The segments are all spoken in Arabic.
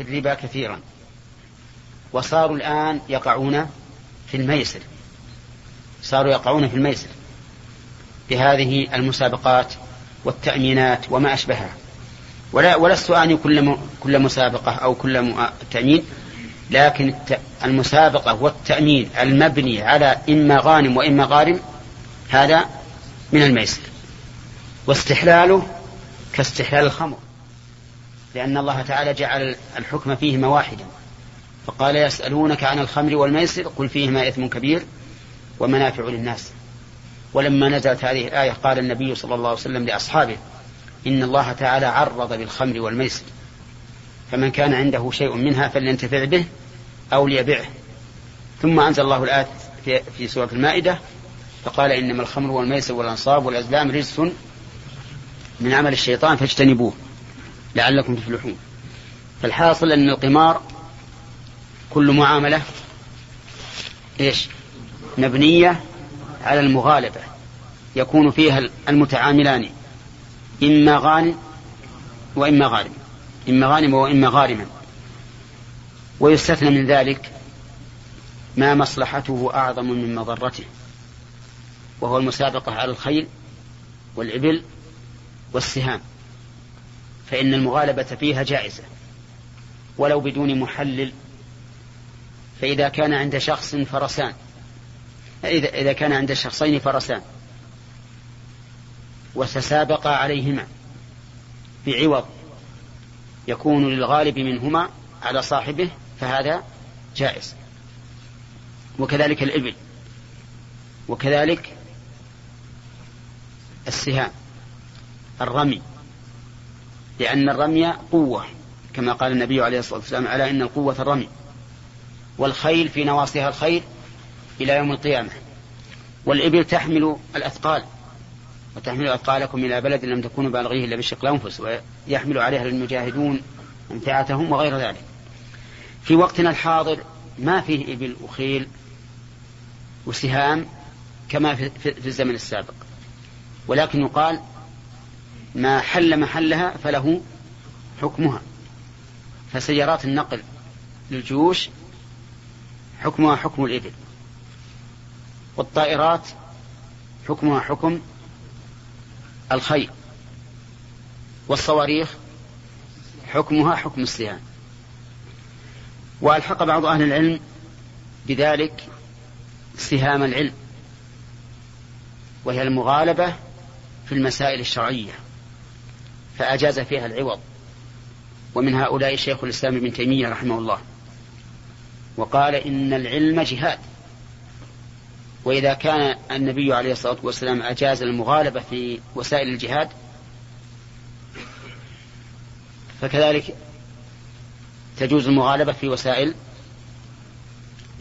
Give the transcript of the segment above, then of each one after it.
في الربا كثيرا. وصاروا الآن يقعون في الميسر. صاروا يقعون في الميسر. بهذه المسابقات والتأمينات وما أشبهها. ولا ولست أعني كل كل مسابقة أو كل تأمين لكن المسابقة والتأمين المبني على إما غانم وإما غارم هذا من الميسر. واستحلاله كاستحلال الخمر. لأن الله تعالى جعل الحكم فيهما واحدا. فقال يسألونك عن الخمر والميسر قل فيهما إثم كبير ومنافع للناس. ولما نزلت هذه الآية قال النبي صلى الله عليه وسلم لأصحابه إن الله تعالى عرض بالخمر والميسر. فمن كان عنده شيء منها فلينتفع به أو ليبعه ثم أنزل الله الآية في, في سورة المائدة فقال إنما الخمر والميسر والأنصاب والأزلام رجس من عمل الشيطان فاجتنبوه. لعلكم تفلحون. فالحاصل أن القمار كل معاملة إيش؟ مبنية على المغالبة. يكون فيها المتعاملان إما غانم وإما غارم. إما غانم وإما غارما. ويستثنى من ذلك ما مصلحته أعظم من مضرته وهو المسابقة على الخيل والإبل والسهام. فإن المغالبة فيها جائزة ولو بدون محلل فإذا كان عند شخص فرسان إذا, إذا كان عند شخصين فرسان وتسابقا عليهما بعوض يكون للغالب منهما على صاحبه فهذا جائز. وكذلك الإبل وكذلك السهام الرمي. لأن الرمي قوة كما قال النبي عليه الصلاة والسلام على إن القوة الرمي. والخيل في نواصيها الخير إلى يوم القيامة. والإبل تحمل الأثقال وتحمل أثقالكم إلى بلد لم تكونوا بالغيه إلا بشق الأنفس ويحمل عليها المجاهدون أمتعتهم وغير ذلك. في وقتنا الحاضر ما فيه إبل وخيل وسهام كما في الزمن السابق. ولكن يقال ما حل محلها فله حكمها. فسيارات النقل للجيوش حكمها حكم الإبل والطائرات حكمها حكم الخيل. والصواريخ حكمها حكم السهام وألحق بعض أهل العلم بذلك سهام العلم وهي المغالبة في المسائل الشرعية. فأجاز فيها العوض. ومن هؤلاء شيخ الإسلام ابن تيمية رحمه الله. وقال إن العلم جهاد. وإذا كان النبي عليه الصلاة والسلام أجاز المغالبة في وسائل الجهاد فكذلك تجوز المغالبة في وسائل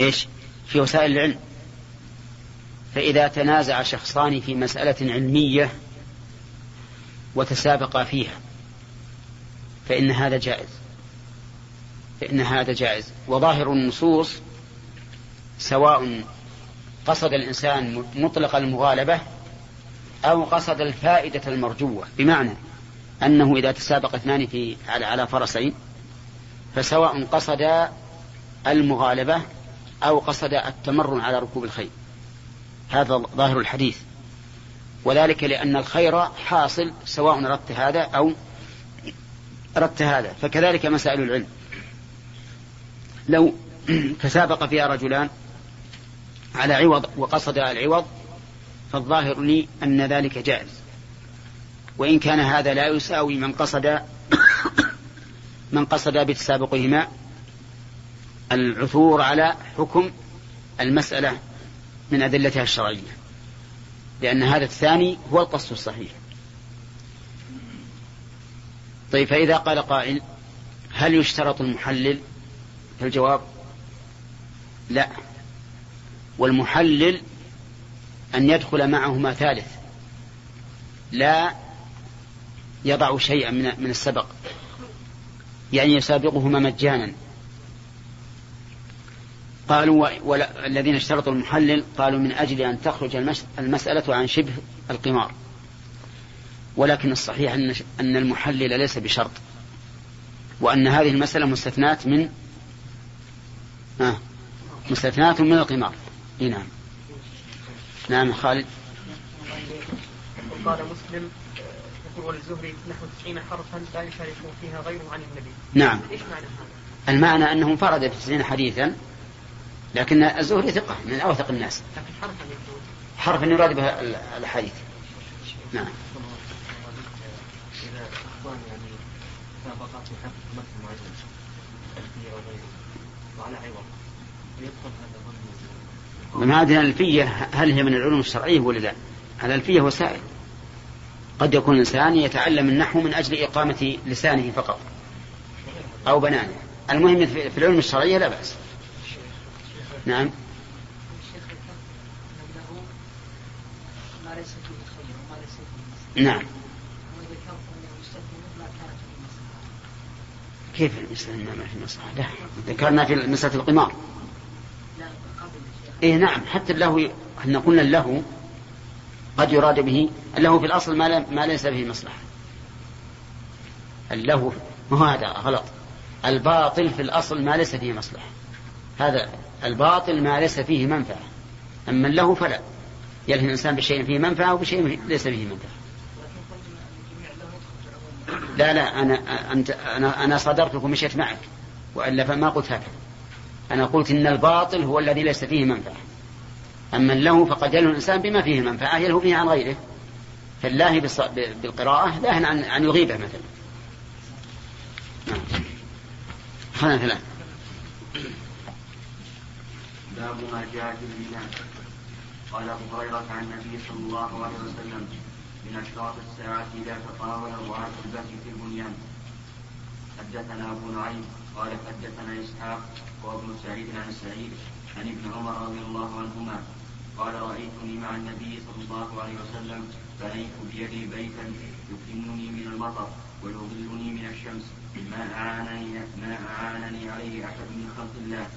إيش؟ في وسائل العلم. فإذا تنازع شخصان في مسألة علمية وتسابقا فيها. فإن هذا جائز. فإن هذا جائز. وظاهر النصوص سواء قصد الإنسان مطلق المغالبة أو قصد الفائدة المرجوة. بمعنى أنه إذا تسابق اثنان في على, على فرسين فسواء قصد المغالبة أو قصد التمرن على ركوب الخيل. هذا ظاهر الحديث. وذلك لأن الخير حاصل سواء أردت هذا أو أردت هذا. فكذلك مسائل العلم. لو تسابق فيها رجلان على عوض وقصد العوض فالظاهر لي أن ذلك جائز. وإن كان هذا لا يساوي من قصد من قصد بتسابقهما العثور على حكم المسألة من أدلتها الشرعية. لأن هذا الثاني هو القصد الصحيح. طيب فإذا قال قائل هل يشترط المحلل؟ فالجواب لا. والمحلل أن يدخل معهما ثالث. لا يضع شيئا من السبق. يعني يسابقهما مجانا. قالوا والذين اشترطوا المحلل قالوا من أجل أن تخرج المسألة عن شبه القمار. ولكن الصحيح أن المحلل ليس بشرط. وأن هذه المسألة مستثنات من آه مستثنات من القمار. نعم. نعم خالد. قال مسلم يقول الزهري نحو 90 حرفا لا يشارك فيها غيره عن النبي. نعم. إيش معنى هذا؟ المعنى أنه انفرد ب 90 حديثا لكن الزهري ثقة من أوثق الناس. لكن حرفا يقول حرفا يراد بها الحديث. نعم. يعني من هذه الألفية هل هي من العلوم الشرعية ولا لا؟ الألفية وسائل قد يكون الإنسان يتعلم النحو من أجل إقامة لسانه فقط أو بنانه. المهم في العلوم الشرعية لا بأس. نعم. نعم. كيف المسألة ما في مصلحة؟ لا. ذكرنا في مسألة القمار. إيه نعم. حتى اللهو إحنا قلنا اللهو قد يراد به اللهو في الأصل ما, ما ليس به مصلحة. اللهو ما هذا؟ غلط. الباطل في الأصل ما ليس فيه مصلحة. هذا الباطل ما ليس فيه منفعة. أما له فلا. يلهي الإنسان بشيء فيه منفعة وبشيء ليس فيه منفعة. لا لا أنا أنت أنا أنا صدرتك ومشيت معك. وإلا فما قلت هكذا. أنا قلت إن الباطل هو الذي ليس فيه منفعة. أما له فقد يلهو الإنسان بما فيه منفعة يلهو به عن غيره. فالله بالقراءة لا عن عن الغيبة مثلا. نعم. خلنا ثلاث باب ما جاء في الإيمان قال أبو هريرة عن النبي صلى الله عليه وسلم من أشراط الساعة إذا تطاول الرعاة البكي في البنيان. حدثنا أبو نعيم قال حدثنا إسحاق وابن سعيد عن سعيد عن ابن عمر رضي الله عنهما قال رأيتني مع النبي صلى الله عليه وسلم بنيت بيدي بيتا يكنني من المطر ويظلني من الشمس ما أعانني ما أعانني عليه أحد من خلق الله.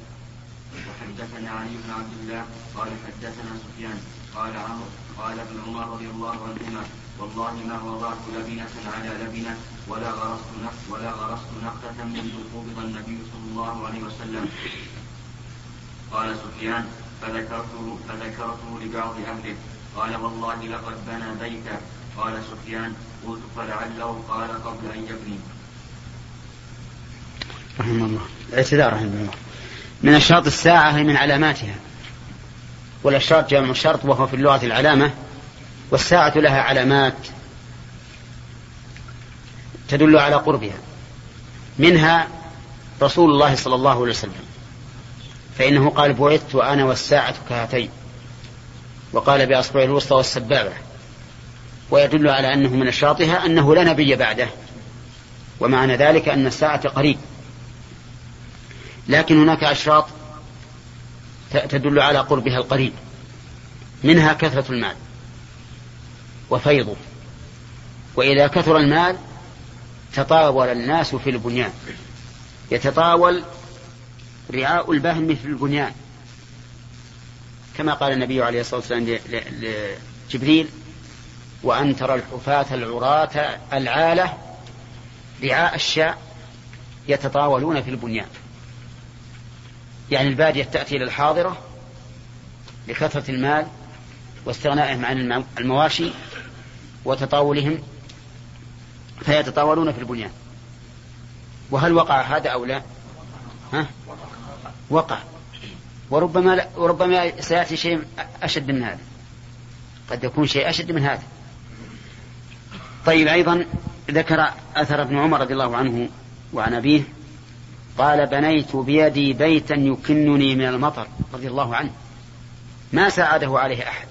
وحدثنا علي بن عبد الله قال حدثنا سفيان قال عمرو قال ابن عمر رضي الله عنهما والله ما وضعت لبنة على لبنة ولا غرست نخ ولا غرست نخلة منذ قبض النبي صلى الله عليه وسلم. قال سفيان فذكرته فذكرته لبعض أهله. قال والله لقد بنى بيتا قال سفيان قلت فلعله قال قبل أن يبني. رحمه الله. الاعتذار رحمه الله. من أشراط الساعة هي من علاماتها. والأشراط جمع الشرط وهو في اللغة العلامة والساعة لها علامات تدل على قربها. منها رسول الله صلى الله عليه وسلم. فإنه قال بعثت أنا والساعة كهاتين وقال بأصبع الوسطى والسبابة. ويدل على أنه من أشراطها أنه لا نبي بعده. ومعنى ذلك أن الساعة قريب. لكن هناك أشراط تدل على قربها القريب. منها كثرة المال وفيضه. وإذا كثر المال تطاول الناس في البنيان. يتطاول رعاء البهم في البنيان. كما قال النبي عليه الصلاة والسلام لجبريل وأن ترى الحفاة العراة العالة رعاء الشاء يتطاولون في البنيان. يعني البادية تأتي إلى الحاضرة لكثرة المال واستغنائهم عن المواشي وتطاولهم فيتطاولون في البنيان. وهل وقع هذا أو لا؟ ها؟ وقع. وربما لا وربما سيأتي شيء أشد من هذا. قد يكون شيء أشد من هذا. طيب أيضا ذكر أثر ابن عمر رضي الله عنه وعن أبيه قال بنيت بيدي بيتا يكنني من المطر رضي الله عنه. ما ساعده عليه أحد.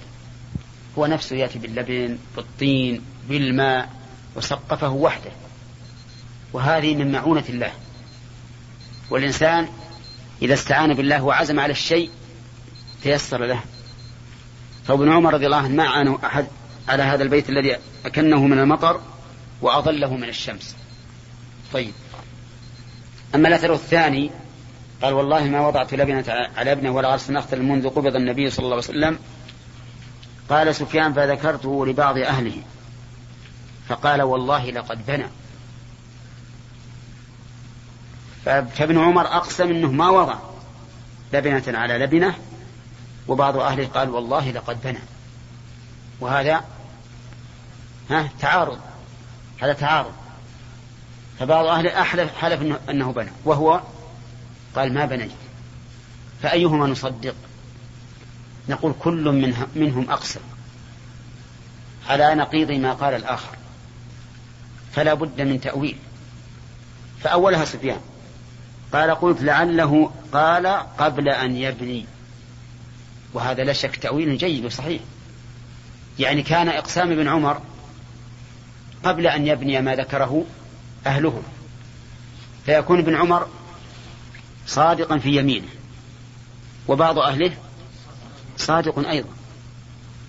هو نفسه يأتي باللبن بالطين بالماء وسقفه وحده. وهذه من معونة الله. والإنسان إذا استعان بالله وعزم على الشيء تيسر له. فابن عمر رضي الله عنه ما عانه أحد على هذا البيت الذي أكنه من المطر وأظله من الشمس. طيب. أما الأثر الثاني قال والله ما وضعت لبنة على ابنه ولا غرس نختا منذ قبض النبي صلى الله عليه وسلم. قال سفيان فذكرته لبعض أهله. فقال والله لقد بنى. فابن عمر أقسم أنه ما وضع لبنة على لبنة وبعض أهله قال والله لقد بنى. وهذا ها تعارض. هذا تعارض. فبعض أهله أحلف حلف أنه, أنه بنى وهو قال ما بنيت. فأيهما نصدق؟ نقول كل منها منهم أقسم على نقيض ما قال الآخر. فلا بد من تأويل. فأولها سفيان. قال قلت لعله قال قبل أن يبني. وهذا لا شك تأويل جيد وصحيح. يعني كان إقسام ابن عمر قبل أن يبني ما ذكره أهله فيكون ابن عمر صادقا في يمينه وبعض أهله صادق أيضا.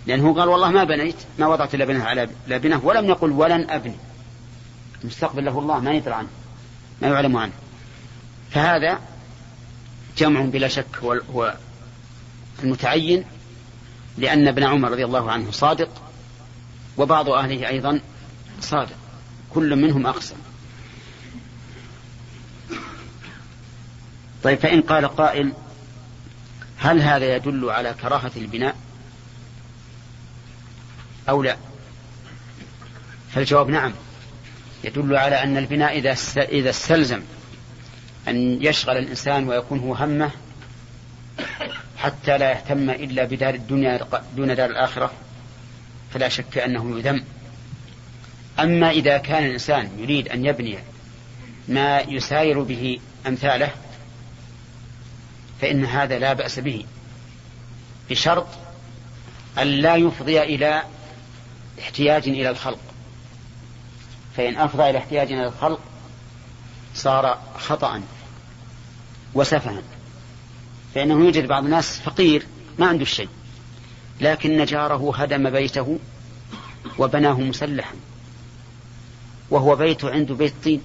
لأنه قال والله ما بنيت ما وضعت لبنه على لبنه ولم يقل ولن أبني. المستقبل له الله ما يدري عنه ما يعلم عنه. فهذا جمع بلا شك هو المتعين لأن ابن عمر رضي الله عنه صادق وبعض أهله أيضا صادق. كل منهم أقسم. طيب فإن قال قائل هل هذا يدل على كراهة البناء أو لا؟ فالجواب نعم يدل على أن البناء إذا إذا استلزم أن يشغل الإنسان ويكون هو همه حتى لا يهتم إلا بدار الدنيا دون دار الآخرة فلا شك أنه يذم. أما إذا كان الإنسان يريد أن يبني ما يساير به أمثاله فإن هذا لا بأس به بشرط أن لا يفضي إلى احتياج إلى الخلق. فإن أفضى إلى احتياج إلى الخلق صار خطأ وسفها. فإنه يوجد بعض الناس فقير ما عنده شيء لكن جاره هدم بيته وبناه مسلحا وهو بيته عنده بيت طين.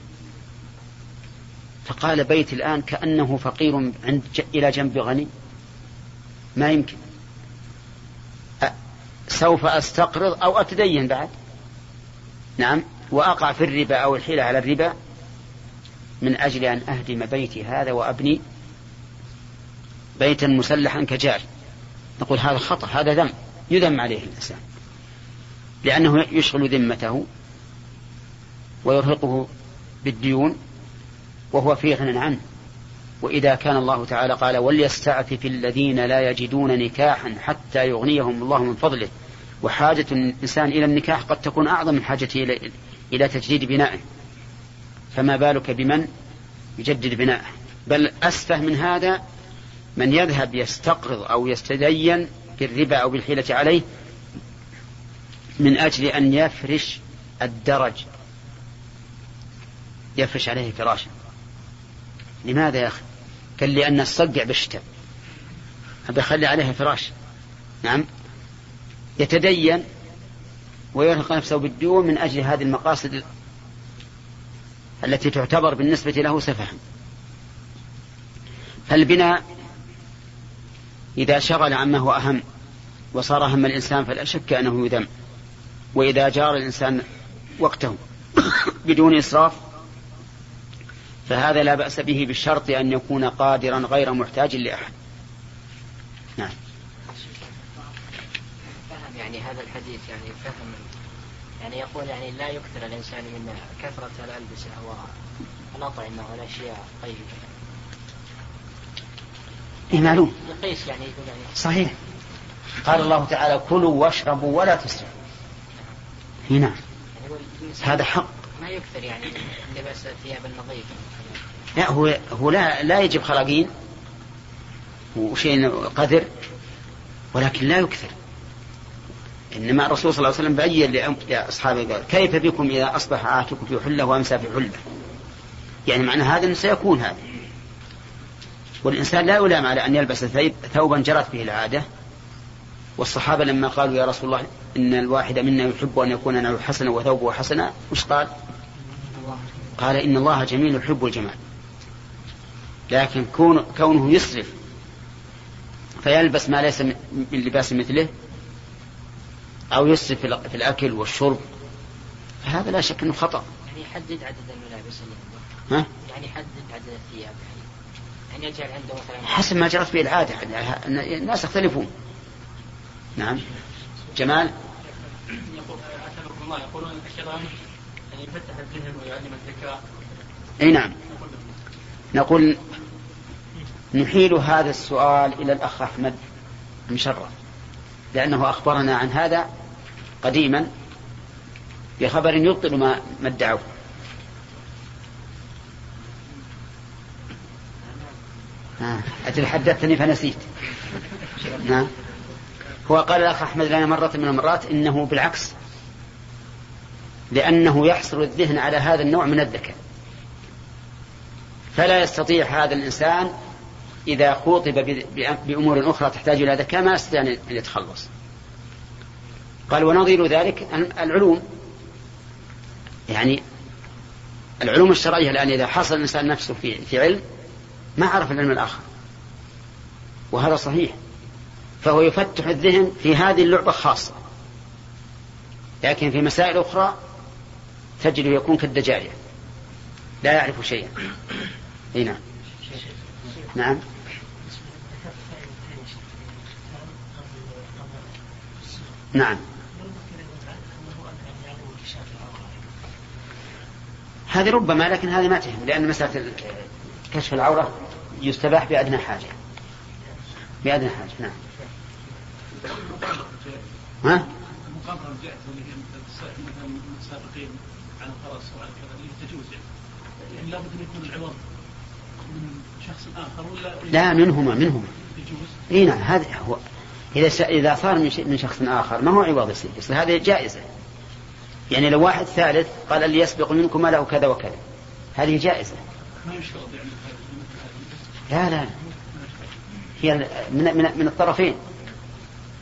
فقال بيت الآن كأنه فقير عند إلى جنب غني؟ ما يمكن. سوف أستقرض أو أتدين بعد؟ نعم. وأقع في الربا أو الحيلة على الربا من أجل أن أهدم بيتي هذا وأبني بيتا مسلحا كجار. نقول هذا خطأ هذا ذم يذم عليه الإنسان. لأنه يشغل ذمته ويرهقه بالديون وهو في غنى عنه. وإذا كان الله تعالى قال وليستعفف الذين لا يجدون نكاحا حتى يغنيهم الله من فضله. وحاجة الإنسان إلى النكاح قد تكون أعظم من حاجته إلى, إلى تجديد بنائه. فما بالك بمن يجدد بنائه؟ بل أسفه من هذا من يذهب يستقرض أو يستدين بالربا أو بالحيلة عليه من أجل أن يفرش الدرج. يفرش عليه فراشا لماذا يا أخي؟ قال لأن الصقع بالشتاء. أبي أخلي عليها فراش. نعم. يتدين ويرهق نفسه بالديون من أجل هذه المقاصد التي تعتبر بالنسبة له سفها. فالبناء إذا شغل عما هو أهم وصار هم الإنسان فلا شك أنه يذم. وإذا جار الإنسان وقته بدون إسراف فهذا لا بأس به بالشرط أن يكون قادرا غير محتاج لأحد. نعم. فهم يعني هذا الحديث يعني فهم. يعني يقول يعني لا يكثر الإنسان من كثرة الألبسة والأطعمة والأشياء. طيبة إيه معلوم. يقيس يعني يقول يعني. صحيح. قال الله تعالى كلوا واشربوا ولا تسرفوا. نعم يعني هذا حق. يكثر يعني لباس الثياب النظيفة لا هو هو لا لا يجب خراقين وشيء قدر ولكن لا يكثر. إنما الرسول صلى الله عليه وسلم بين لاصحابه قال كيف بكم إذا أصبح عاتق في حلة وأمسى في حلة؟ يعني معنى هذا إنه سيكون هذا. والإنسان لا يلام على أن يلبس ثوبا جرت به العادة. والصحابة لما قالوا يا رسول الله إن الواحد منا يحب أن يكون نعله حسنا وثوبه حسنا وش قال؟ قال إن الله جميل يحب الجمال. لكن كون كونه يسرف فيلبس ما ليس من لباس مثله أو يسرف في الأكل والشرب فهذا لا شك أنه خطأ. يعني يحدد عدد الملابس ها؟ يعني حدد عدد الثياب يعني. يعني يجعل عنده مثلا حسب ما جرت به العادة. الناس يختلفون. نعم. جمال؟ يقول الله يقولون الشيطان يفتح الذهن ويعلم الذكاء. أي نعم. نقول نحيل هذا السؤال إلى الأخ أحمد مشرف لأنه أخبرنا عن هذا قديما بخبر يبطل ما ما ادعوه. أجل حدثتني فنسيت. نعم هو قال الأخ أحمد لنا مرة من المرات إنه بالعكس لأنه يحصر الذهن على هذا النوع من الذكاء. فلا يستطيع هذا الإنسان إذا خوطب بأمور أخرى تحتاج إلى ذكاء ما يستطيع أن يتخلص. قال ونظير ذلك العلوم يعني العلوم الشرعية الآن إذا حصل الإنسان نفسه في, في علم ما عرف العلم الآخر. وهذا صحيح. فهو يفتح الذهن في هذه اللعبة خاصة. لكن في مسائل أخرى تجده يكون كالدجاجة. لا يعرف شيئا. إي نعم. نعم. نعم. هذه ربما لكن هذه ما تهم لأن مسألة كشف العورة يستباح بأدنى حاجة. بأدنى حاجة نعم. ها؟ على الفرس وعلى كذا تجوز يعني. لابد أن يكون العوض من شخص آخر ولا لا منهما منهما. يجوز؟ إي نعم هذا هو. إذا إذا صار من, من شخص آخر ما هو عوض يصير؟ يصير هذه جائزة. يعني لو واحد ثالث قال اللي يسبق منكم له كذا وكذا. هذه جائزة. ما يشترط يعني لا لا هي من, من, من الطرفين.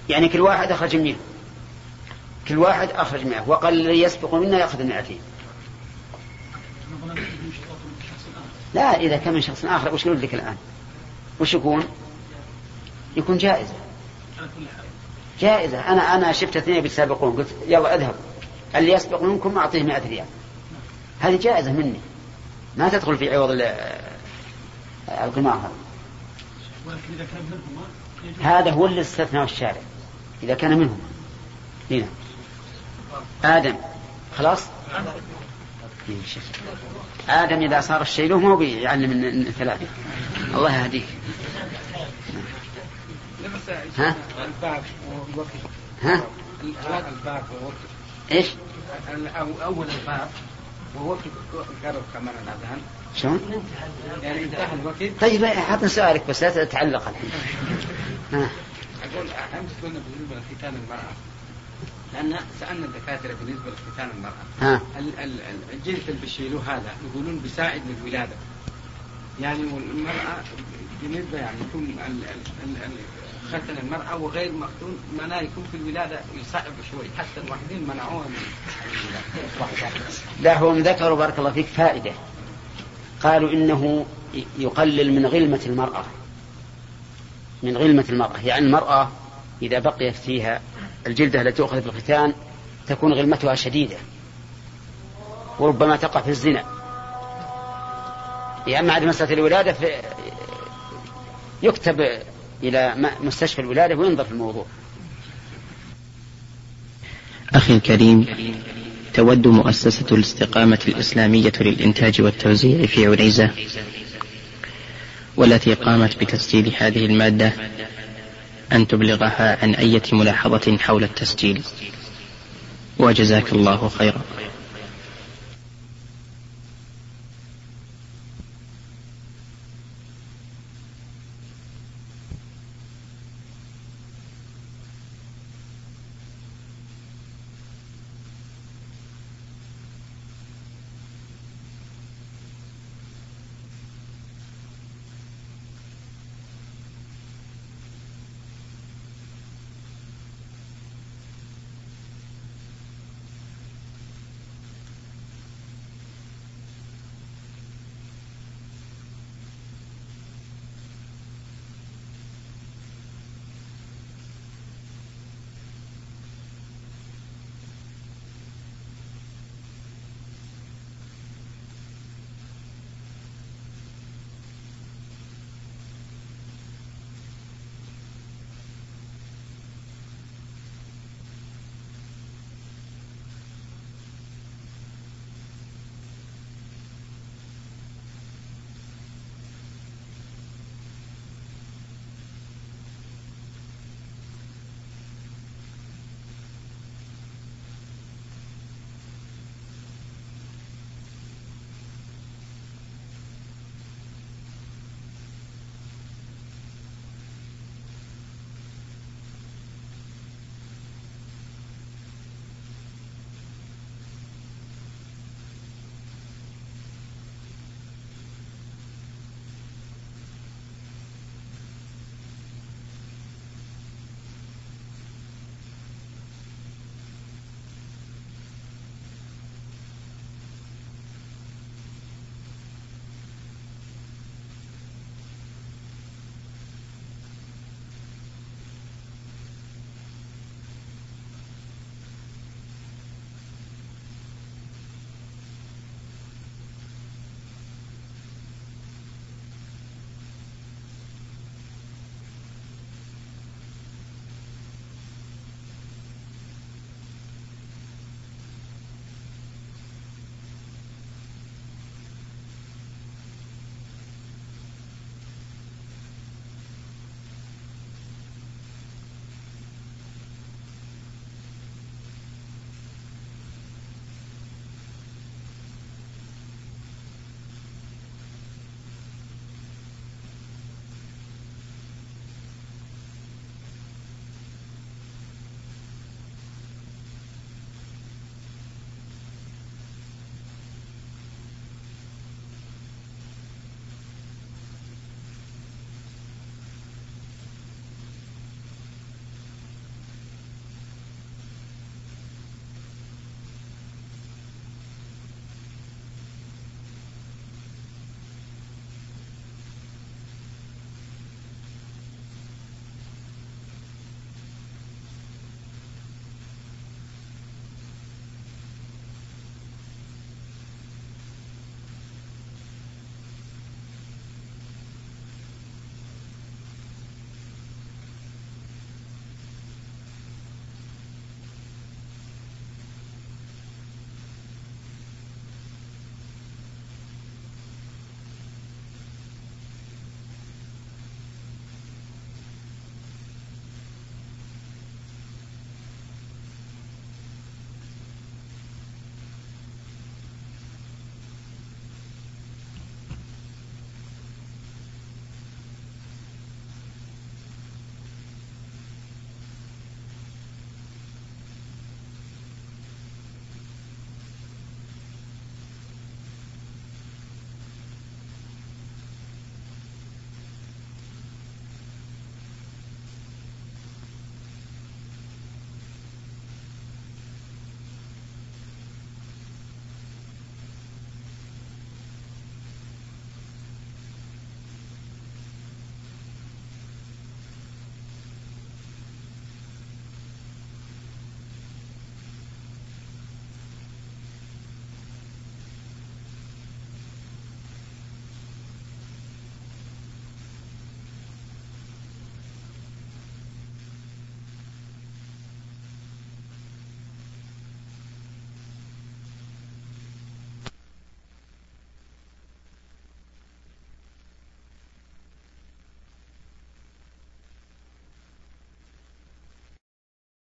يعني كل واحد أخرج مئة كل واحد أخرج مئة وقال اللي يسبق منا يأخذ المئتين. لا إذا كان من شخص آخر وش يقول لك الآن؟ وش يكون؟ يكون جائزة. جائزة. أنا أنا شفت اثنين بيتسابقون قلت يلا اذهب. اللي يسبق منكم أعطيه 100 ريال. هذه جائزة مني. ما تدخل في عوض القمار هذا. هو اللي استثناه الشارع إذا كان منهم. هنا. آدم خلاص آدم إذا صار الشيء له ما بيعلم من ثلاثة الله يهديك ها؟ ها؟ الباب إيش؟ اول الباب ووقت قرب كمان الاذان شلون؟ يعني انتهى الوقت طيب اعطني سؤالك بس لا تتعلق الحين أقول امس قلنا بالنسبة لختان المرأة لأن سألنا الدكاترة بالنسبة لختان المرأة. ها. الجلد اللي بيشيلوه هذا يقولون بيساعد للولاده يعني والمراه بالنسبة يعني يكون ختن المرأة وغير مختون مناه يكون في الولادة يصعب شوي. حتى الوحيدين منعوها من لا هم ذكروا بارك الله فيك فائدة. قالوا إنه يقلل من غلمة المرأة. من غلمة المرأة. يعني المرأة إذا بقيت فيها الجلدة التي تؤخذ في الختان تكون غلمتها شديدة وربما تقع في الزنا. يا أما عند مسألة الولادة يكتب إلى مستشفى الولادة وينظر في الموضوع. أخي الكريم تود مؤسسة الاستقامة الإسلامية للإنتاج والتوزيع في عنيزة والتي قامت بتسجيل هذه المادة أن تبلغها عن أية ملاحظة حول التسجيل. وجزاك الله خيرا.